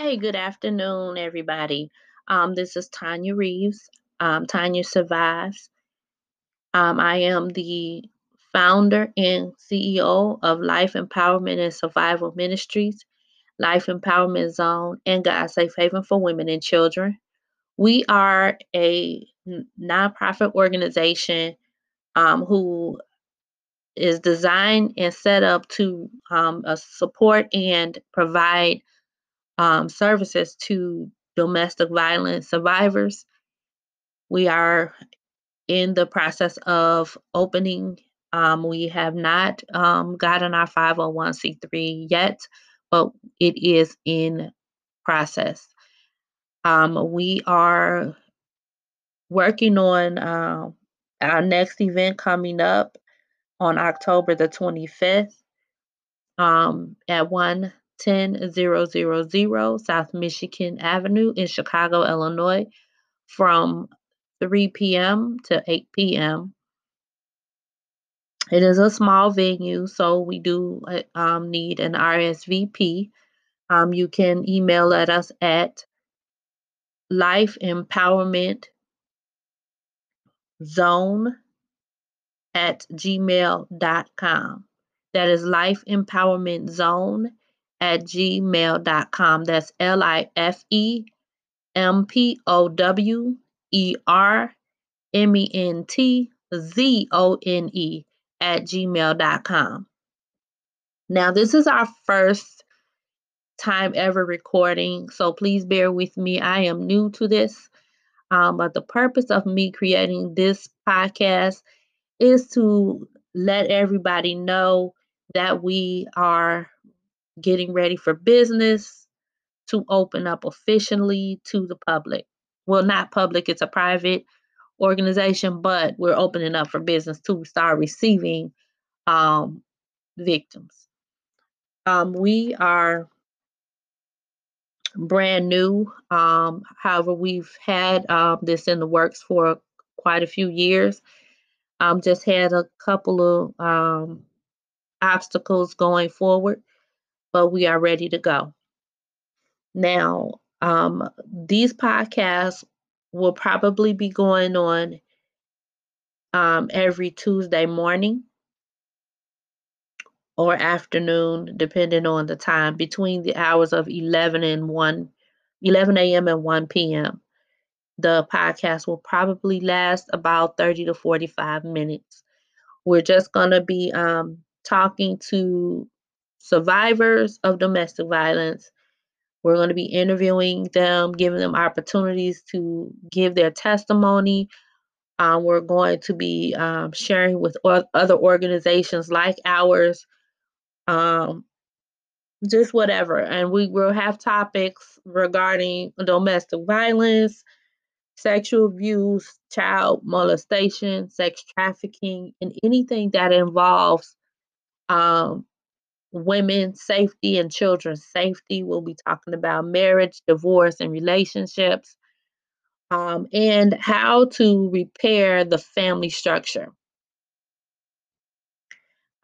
Hey, good afternoon, everybody. Um, this is Tanya Reeves. Um, Tanya Survives. Um, I am the founder and CEO of Life Empowerment and Survival Ministries, Life Empowerment Zone, and God Safe Haven for Women and Children. We are a nonprofit organization um, who is designed and set up to um, uh, support and provide um, services to domestic violence survivors. We are in the process of opening. Um, we have not um, gotten our 501c3 yet, but it is in process. Um, we are working on uh, our next event coming up on October the 25th um, at 110000 South Michigan Avenue in Chicago, Illinois, from 3 p.m. to 8 p.m. It is a small venue, so we do uh, um, need an RSVP. Um, you can email at us at life empowerment zone at gmail.com. That is life empowerment zone at gmail.com. That's L I F E M P O W E R M E N T Z O N E at gmail.com. Now, this is our first time ever recording, so please bear with me. I am new to this, um, but the purpose of me creating this podcast is to let everybody know that we are getting ready for business to open up officially to the public. Well, not public, it's a private organization, but we're opening up for business to start receiving um, victims. Um, we are brand new. Um, however, we've had um, this in the works for quite a few years. Um, just had a couple of um, obstacles going forward, but we are ready to go. Now, um, these podcasts will probably be going on um, every Tuesday morning or afternoon, depending on the time, between the hours of 11 and 1, 11 a.m. and 1 p.m. The podcast will probably last about 30 to 45 minutes. We're just going to be um, talking to survivors of domestic violence. We're going to be interviewing them, giving them opportunities to give their testimony. Um, we're going to be um, sharing with other organizations like ours um, just whatever. And we will have topics regarding domestic violence, sexual abuse, child molestation, sex trafficking, and anything that involves um, women's safety and children's safety. We'll be talking about marriage, divorce, and relationships, um, and how to repair the family structure.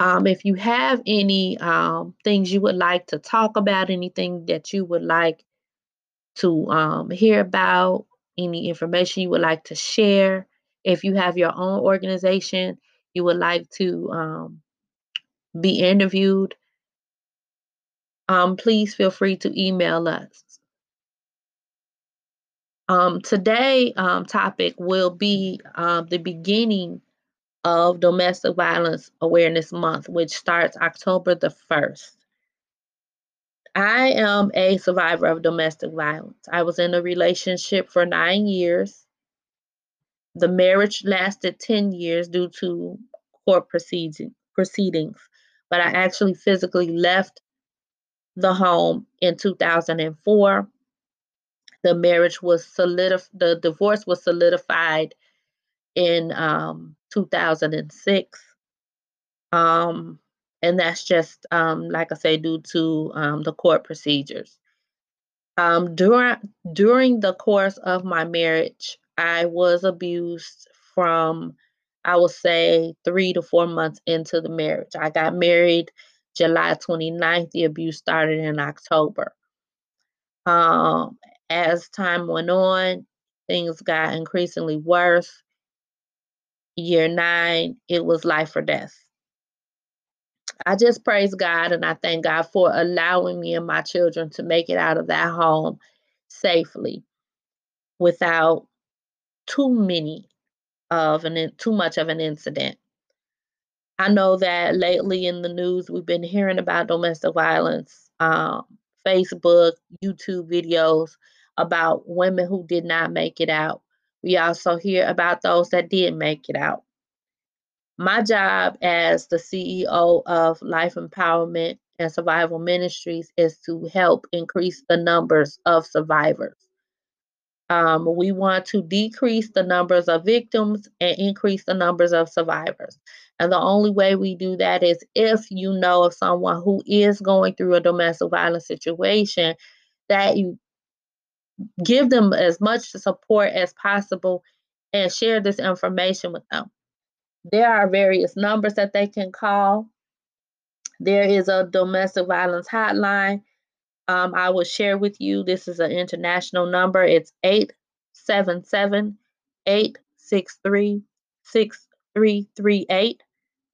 Um, if you have any um, things you would like to talk about, anything that you would like to um, hear about, any information you would like to share, if you have your own organization you would like to um, be interviewed, um, please feel free to email us. Um, today um, topic will be um, the beginning of Domestic Violence Awareness Month, which starts October the 1st. I am a survivor of domestic violence. I was in a relationship for nine years. The marriage lasted 10 years due to court proceedings, but I actually physically left the home in 2004. The marriage was solidified, the divorce was solidified in um, 2006. Um, and that's just, um, like I say, due to um, the court procedures. Um, during during the course of my marriage, I was abused from, I would say, three to four months into the marriage. I got married July 29th. The abuse started in October. Um, as time went on, things got increasingly worse. Year nine, it was life or death. I just praise God and I thank God for allowing me and my children to make it out of that home safely without too many of an too much of an incident. I know that lately in the news we've been hearing about domestic violence, um, Facebook, YouTube videos about women who did not make it out. We also hear about those that did make it out. My job as the CEO of Life Empowerment and Survival Ministries is to help increase the numbers of survivors. Um, we want to decrease the numbers of victims and increase the numbers of survivors. And the only way we do that is if you know of someone who is going through a domestic violence situation, that you give them as much support as possible and share this information with them. There are various numbers that they can call. There is a domestic violence hotline. Um, I will share with you. This is an international number. It's 877 863 6338.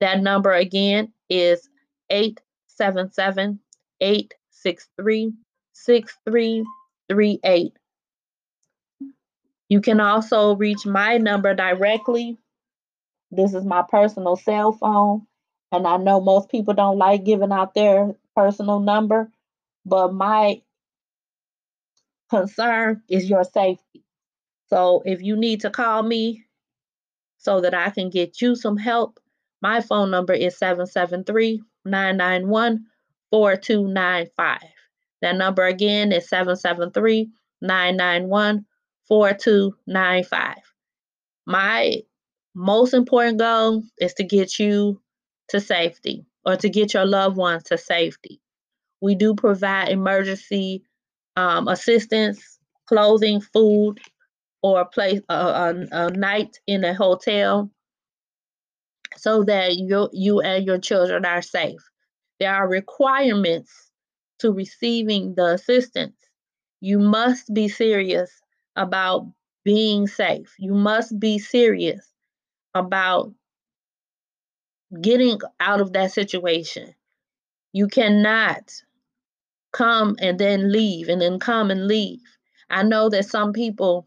That number again is 877 863 6338. You can also reach my number directly this is my personal cell phone. And I know most people don't like giving out their personal number, but my concern is your safety. So if you need to call me so that I can get you some help, my phone number is 773 991 4295. That number again is 773 991 4295. My most important goal is to get you to safety or to get your loved ones to safety. We do provide emergency um, assistance, clothing, food, or a place a, a, a night in a hotel so that you you and your children are safe. There are requirements to receiving the assistance. You must be serious about being safe. You must be serious about getting out of that situation. You cannot come and then leave and then come and leave. I know that some people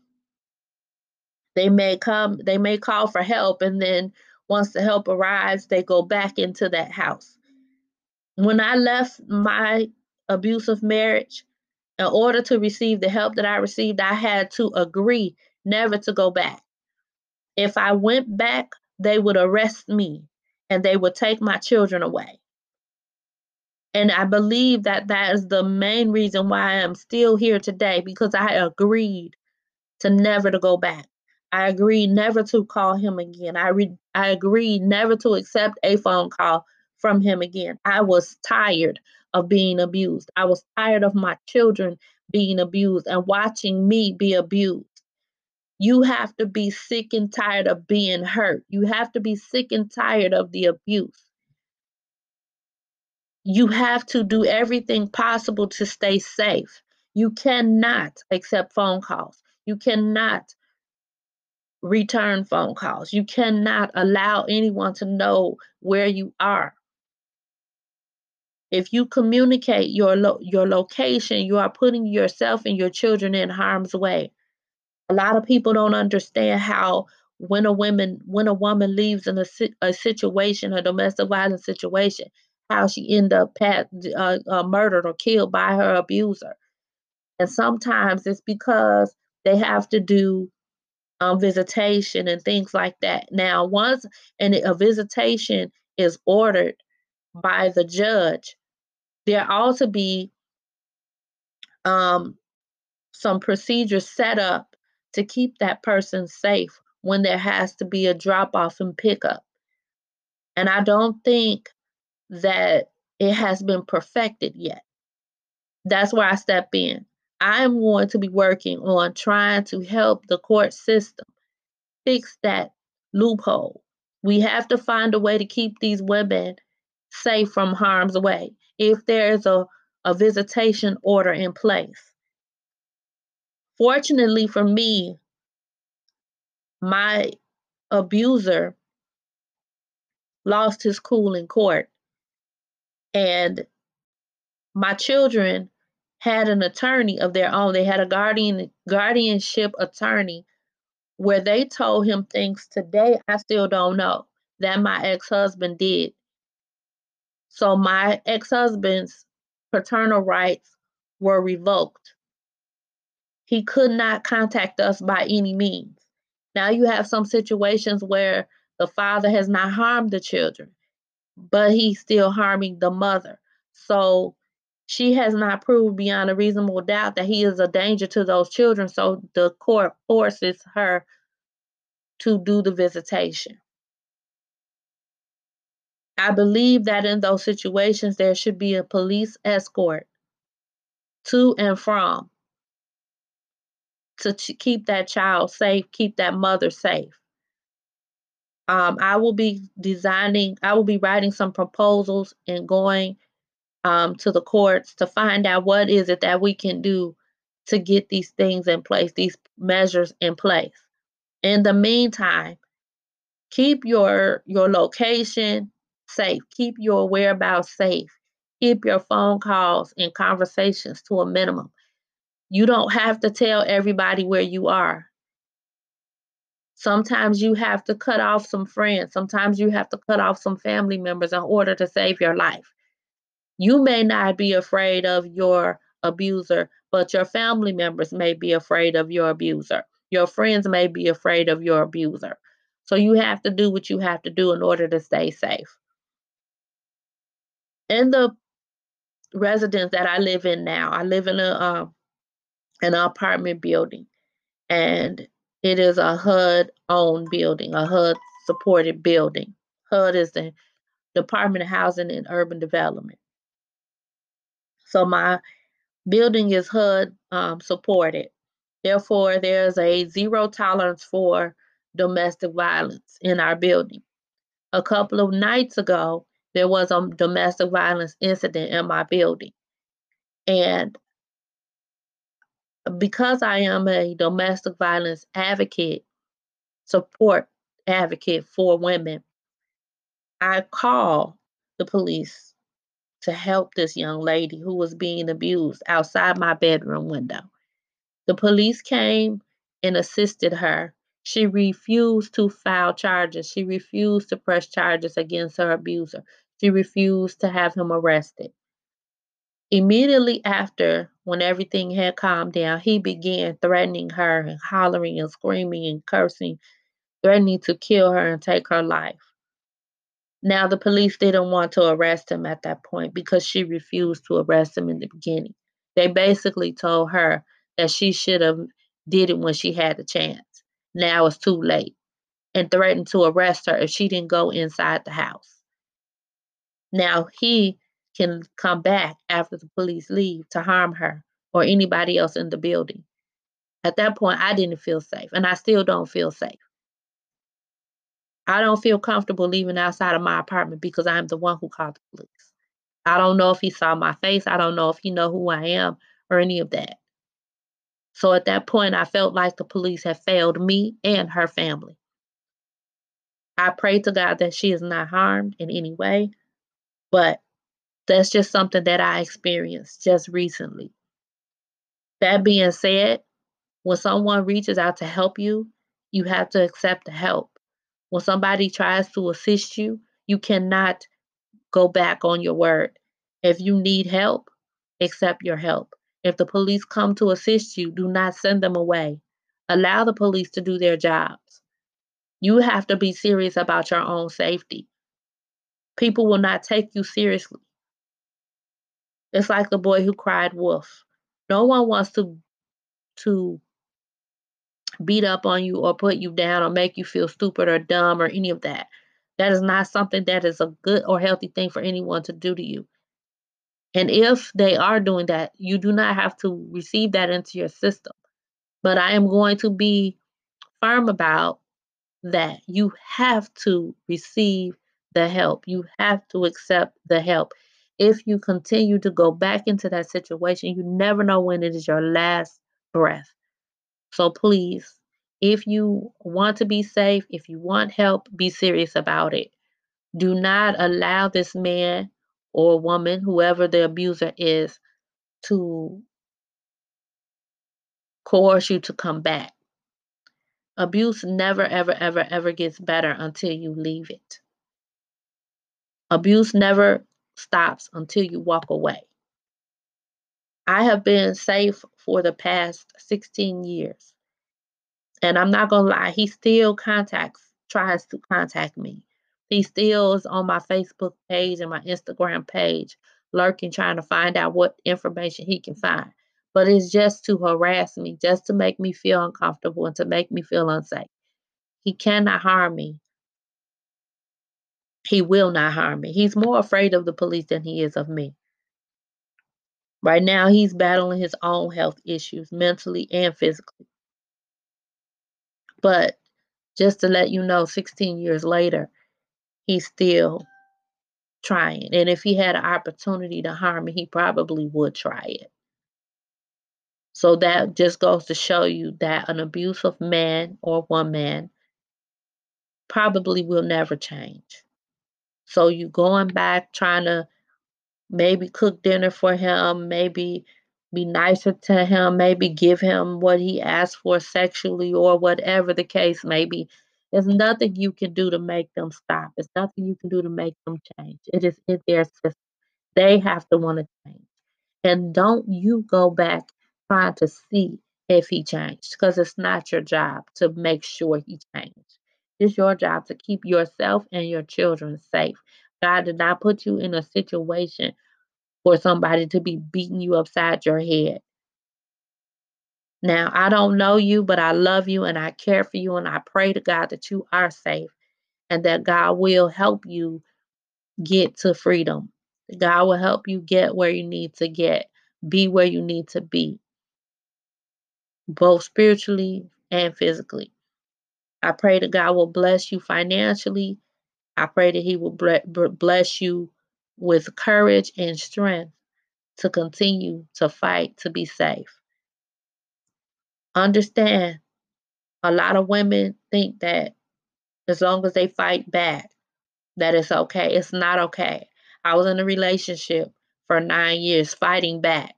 they may come they may call for help and then once the help arrives they go back into that house. When I left my abusive marriage in order to receive the help that I received I had to agree never to go back. If I went back they would arrest me and they would take my children away. And I believe that that is the main reason why I am still here today because I agreed to never to go back. I agreed never to call him again. I re- I agreed never to accept a phone call from him again. I was tired of being abused. I was tired of my children being abused and watching me be abused. You have to be sick and tired of being hurt. You have to be sick and tired of the abuse. You have to do everything possible to stay safe. You cannot accept phone calls. You cannot return phone calls. You cannot allow anyone to know where you are. If you communicate your lo- your location, you are putting yourself and your children in harm's way. A lot of people don't understand how when a woman when a woman leaves in a, a situation, a domestic violence situation, how she end up pat, uh, uh, murdered or killed by her abuser. And sometimes it's because they have to do um, visitation and things like that. Now, once and a visitation is ordered by the judge, there ought to be um, some procedures set up to keep that person safe when there has to be a drop off and pickup. And I don't think that it has been perfected yet. That's where I step in. I'm going to be working on trying to help the court system fix that loophole. We have to find a way to keep these women safe from harm's way. If there's a, a visitation order in place, Fortunately for me, my abuser lost his cool in court. And my children had an attorney of their own. They had a guardian guardianship attorney where they told him things today I still don't know that my ex-husband did. So my ex-husband's paternal rights were revoked. He could not contact us by any means. Now you have some situations where the father has not harmed the children, but he's still harming the mother. So she has not proved beyond a reasonable doubt that he is a danger to those children. So the court forces her to do the visitation. I believe that in those situations, there should be a police escort to and from to keep that child safe, keep that mother safe. Um, I will be designing, I will be writing some proposals and going um, to the courts to find out what is it that we can do to get these things in place, these measures in place. In the meantime, keep your your location safe, keep your whereabouts safe, keep your phone calls and conversations to a minimum. You don't have to tell everybody where you are. Sometimes you have to cut off some friends. Sometimes you have to cut off some family members in order to save your life. You may not be afraid of your abuser, but your family members may be afraid of your abuser. Your friends may be afraid of your abuser. So you have to do what you have to do in order to stay safe. In the residence that I live in now, I live in a uh, an apartment building, and it is a HUD owned building, a HUD supported building. HUD is the Department of Housing and Urban Development. So my building is HUD um, supported. Therefore, there's a zero tolerance for domestic violence in our building. A couple of nights ago, there was a domestic violence incident in my building. And because I am a domestic violence advocate, support advocate for women, I call the police to help this young lady who was being abused outside my bedroom window. The police came and assisted her. She refused to file charges. She refused to press charges against her abuser. She refused to have him arrested. Immediately after, when everything had calmed down, he began threatening her and hollering and screaming and cursing, threatening to kill her and take her life. Now, the police didn't want to arrest him at that point because she refused to arrest him in the beginning. They basically told her that she should have did it when she had the chance. Now it's too late and threatened to arrest her if she didn't go inside the house. Now he can come back after the police leave to harm her or anybody else in the building. At that point, I didn't feel safe, and I still don't feel safe. I don't feel comfortable leaving outside of my apartment because I'm the one who called the police. I don't know if he saw my face. I don't know if he know who I am or any of that. So at that point, I felt like the police had failed me and her family. I pray to God that she is not harmed in any way, but that's just something that I experienced just recently. That being said, when someone reaches out to help you, you have to accept the help. When somebody tries to assist you, you cannot go back on your word. If you need help, accept your help. If the police come to assist you, do not send them away. Allow the police to do their jobs. You have to be serious about your own safety. People will not take you seriously. It's like the boy who cried wolf. No one wants to to beat up on you or put you down or make you feel stupid or dumb or any of that. That is not something that is a good or healthy thing for anyone to do to you. And if they are doing that, you do not have to receive that into your system. But I am going to be firm about that. You have to receive the help. You have to accept the help if you continue to go back into that situation, you never know when it is your last breath. So please, if you want to be safe, if you want help, be serious about it. Do not allow this man or woman, whoever the abuser is, to coerce you to come back. Abuse never, ever, ever, ever gets better until you leave it. Abuse never stops until you walk away. I have been safe for the past 16 years. And I'm not going to lie, he still contacts, tries to contact me. He still is on my Facebook page and my Instagram page, lurking, trying to find out what information he can find. But it's just to harass me, just to make me feel uncomfortable and to make me feel unsafe. He cannot harm me. He will not harm me. He's more afraid of the police than he is of me. Right now, he's battling his own health issues, mentally and physically. But just to let you know, 16 years later, he's still trying. And if he had an opportunity to harm me, he probably would try it. So that just goes to show you that an abusive man or woman probably will never change. So you going back trying to maybe cook dinner for him, maybe be nicer to him, maybe give him what he asked for sexually or whatever the case may be. There's nothing you can do to make them stop. There's nothing you can do to make them change. It is in their system. They have to want to change. And don't you go back trying to see if he changed because it's not your job to make sure he changed. It's your job to keep yourself and your children safe. God did not put you in a situation for somebody to be beating you upside your head. Now, I don't know you, but I love you and I care for you, and I pray to God that you are safe and that God will help you get to freedom. God will help you get where you need to get, be where you need to be, both spiritually and physically. I pray that God will bless you financially. I pray that He will bless you with courage and strength to continue to fight to be safe. Understand, a lot of women think that as long as they fight back, that it's okay. It's not okay. I was in a relationship for nine years fighting back.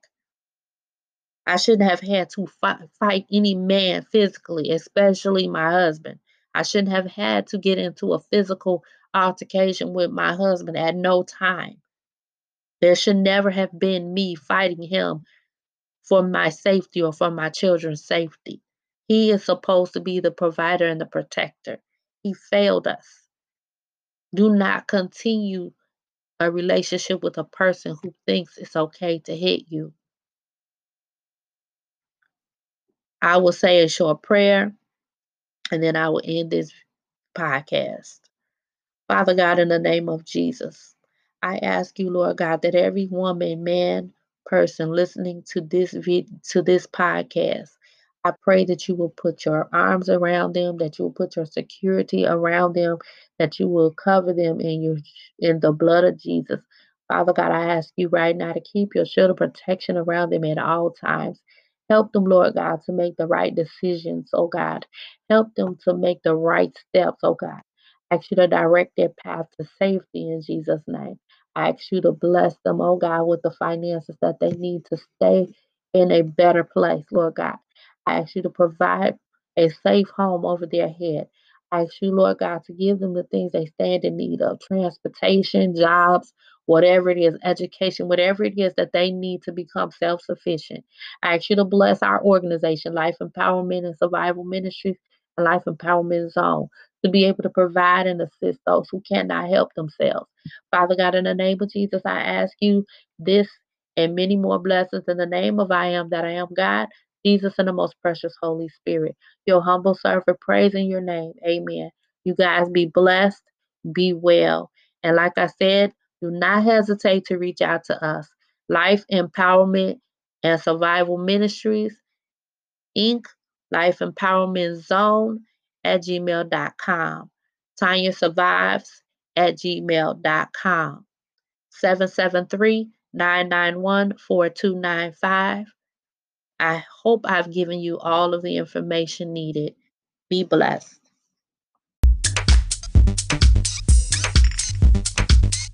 I shouldn't have had to fight, fight any man physically, especially my husband. I shouldn't have had to get into a physical altercation with my husband at no time. There should never have been me fighting him for my safety or for my children's safety. He is supposed to be the provider and the protector. He failed us. Do not continue a relationship with a person who thinks it's okay to hit you. I will say a short prayer and then I will end this podcast. Father God, in the name of Jesus, I ask you, Lord God, that every woman, man, person listening to this vid- to this podcast, I pray that you will put your arms around them, that you will put your security around them, that you will cover them in your in the blood of Jesus. Father God, I ask you right now to keep your shield of protection around them at all times. Help them, Lord God, to make the right decisions, oh God. Help them to make the right steps, oh God. Ask you to direct their path to safety in Jesus' name. I ask you to bless them, oh God, with the finances that they need to stay in a better place, Lord God. I ask you to provide a safe home over their head. I ask you, Lord God, to give them the things they stand in need of transportation, jobs, whatever it is, education, whatever it is that they need to become self sufficient. I ask you to bless our organization, Life Empowerment and Survival Ministries and Life Empowerment Zone, to be able to provide and assist those who cannot help themselves. Father God, in the name of Jesus, I ask you this and many more blessings in the name of I am that I am God. Jesus and the most precious Holy Spirit. Your humble servant, praising your name. Amen. You guys be blessed, be well. And like I said, do not hesitate to reach out to us. Life Empowerment and Survival Ministries, Inc., Life Empowerment Zone at gmail.com. Tanya Survives at gmail.com. 773 991 4295 I hope I've given you all of the information needed. Be blessed.